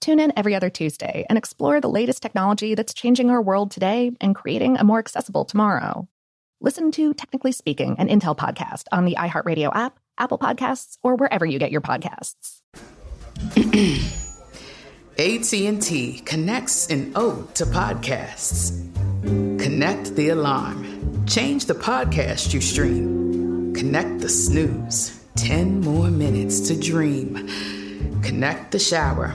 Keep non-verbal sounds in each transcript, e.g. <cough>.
Tune in every other Tuesday and explore the latest technology that's changing our world today and creating a more accessible tomorrow. Listen to Technically Speaking, an Intel podcast on the iHeartRadio app Apple Podcasts, or wherever you get your podcasts. <clears throat> AT&T connects an ode to podcasts. Connect the alarm. Change the podcast you stream. Connect the snooze. 10 more minutes to dream. Connect the shower.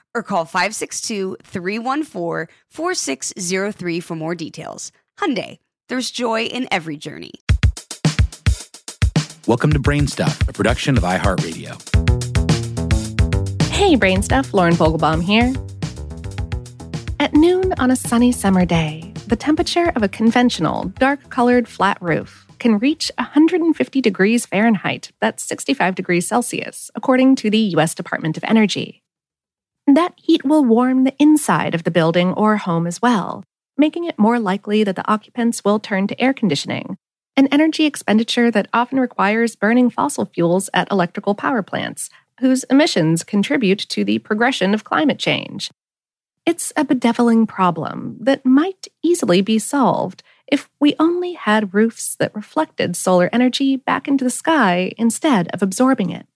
or call 562-314-4603 for more details. Hyundai, there's joy in every journey. Welcome to Brainstuff, a production of iHeartRadio. Hey, Brainstuff, Lauren Vogelbaum here. At noon on a sunny summer day, the temperature of a conventional, dark colored flat roof can reach 150 degrees Fahrenheit, that's 65 degrees Celsius, according to the U.S. Department of Energy. That heat will warm the inside of the building or home as well, making it more likely that the occupants will turn to air conditioning, an energy expenditure that often requires burning fossil fuels at electrical power plants, whose emissions contribute to the progression of climate change. It's a bedeviling problem that might easily be solved if we only had roofs that reflected solar energy back into the sky instead of absorbing it.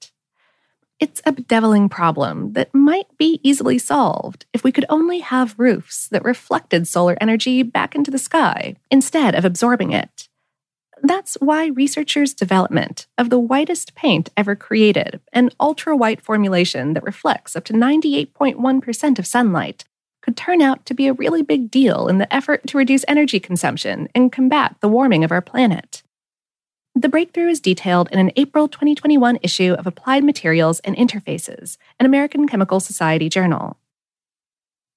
It's a bedeviling problem that might be easily solved if we could only have roofs that reflected solar energy back into the sky instead of absorbing it. That's why researchers' development of the whitest paint ever created, an ultra white formulation that reflects up to 98.1% of sunlight, could turn out to be a really big deal in the effort to reduce energy consumption and combat the warming of our planet. The breakthrough is detailed in an April 2021 issue of Applied Materials and Interfaces, an American Chemical Society journal.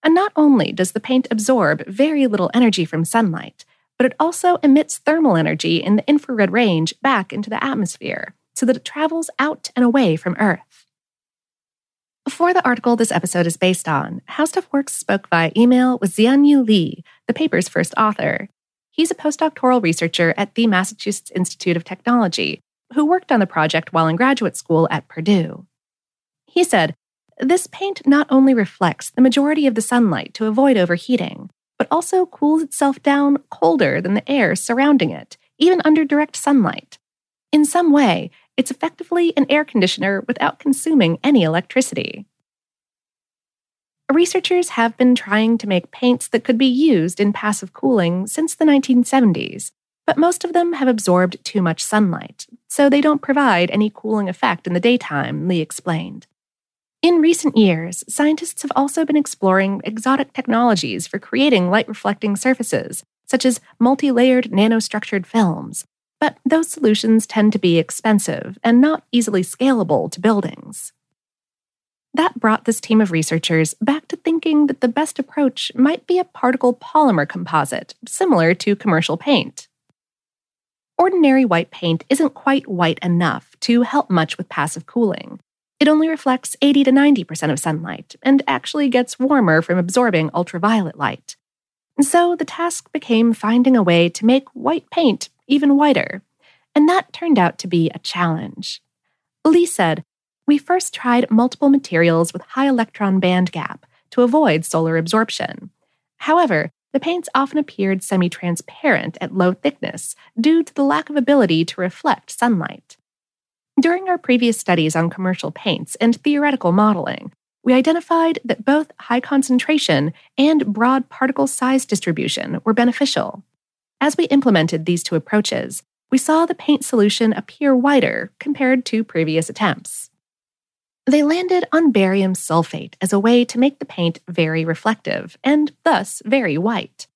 And not only does the paint absorb very little energy from sunlight, but it also emits thermal energy in the infrared range back into the atmosphere so that it travels out and away from Earth. For the article this episode is based on, How Stuff Works spoke via email with Xianyu Li, the paper's first author, He's a postdoctoral researcher at the Massachusetts Institute of Technology who worked on the project while in graduate school at Purdue. He said, This paint not only reflects the majority of the sunlight to avoid overheating, but also cools itself down colder than the air surrounding it, even under direct sunlight. In some way, it's effectively an air conditioner without consuming any electricity. Researchers have been trying to make paints that could be used in passive cooling since the 1970s, but most of them have absorbed too much sunlight, so they don't provide any cooling effect in the daytime, Li explained. In recent years, scientists have also been exploring exotic technologies for creating light reflecting surfaces, such as multi layered nanostructured films, but those solutions tend to be expensive and not easily scalable to buildings. That brought this team of researchers back to thinking that the best approach might be a particle polymer composite, similar to commercial paint. Ordinary white paint isn't quite white enough to help much with passive cooling. It only reflects 80 to 90% of sunlight and actually gets warmer from absorbing ultraviolet light. And so the task became finding a way to make white paint even whiter. And that turned out to be a challenge. Li said, We first tried multiple materials with high electron band gap to avoid solar absorption. However, the paints often appeared semi transparent at low thickness due to the lack of ability to reflect sunlight. During our previous studies on commercial paints and theoretical modeling, we identified that both high concentration and broad particle size distribution were beneficial. As we implemented these two approaches, we saw the paint solution appear whiter compared to previous attempts. They landed on barium sulfate as a way to make the paint very reflective and thus very white.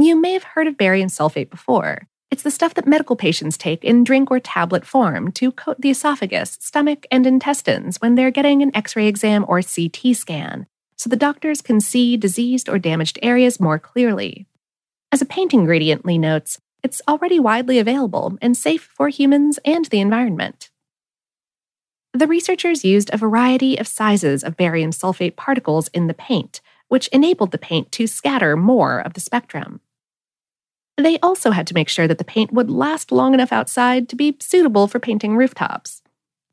You may have heard of barium sulfate before. It's the stuff that medical patients take in drink or tablet form to coat the esophagus, stomach, and intestines when they're getting an x ray exam or CT scan, so the doctors can see diseased or damaged areas more clearly. As a paint ingredient, Li notes, it's already widely available and safe for humans and the environment. The researchers used a variety of sizes of barium sulfate particles in the paint, which enabled the paint to scatter more of the spectrum. They also had to make sure that the paint would last long enough outside to be suitable for painting rooftops.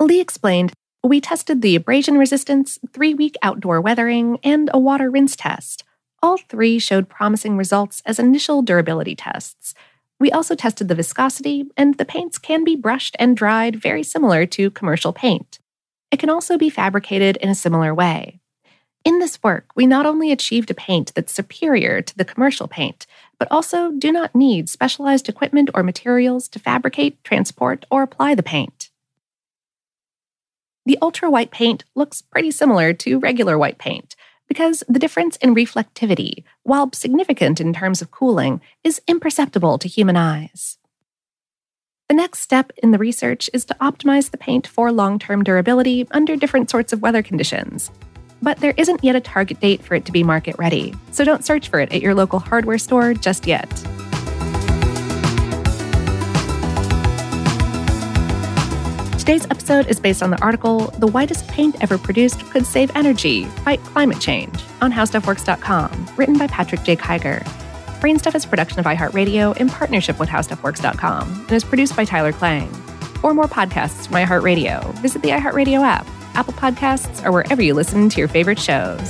Li explained We tested the abrasion resistance, three week outdoor weathering, and a water rinse test. All three showed promising results as initial durability tests, we also tested the viscosity, and the paints can be brushed and dried very similar to commercial paint. It can also be fabricated in a similar way. In this work, we not only achieved a paint that's superior to the commercial paint, but also do not need specialized equipment or materials to fabricate, transport, or apply the paint. The ultra white paint looks pretty similar to regular white paint, because the difference in reflectivity, while significant in terms of cooling, is imperceptible to human eyes. The next step in the research is to optimize the paint for long term durability under different sorts of weather conditions. But there isn't yet a target date for it to be market ready, so don't search for it at your local hardware store just yet. Today's episode is based on the article The Whitest Paint Ever Produced Could Save Energy, Fight Climate Change on HowStuffWorks.com, written by Patrick J. Kiger. Brainstuff is production of iHeartRadio in partnership with HowStuffWorks.com and is produced by Tyler Klang. For more podcasts from iHeartRadio, visit the iHeartRadio app, Apple Podcasts, or wherever you listen to your favorite shows.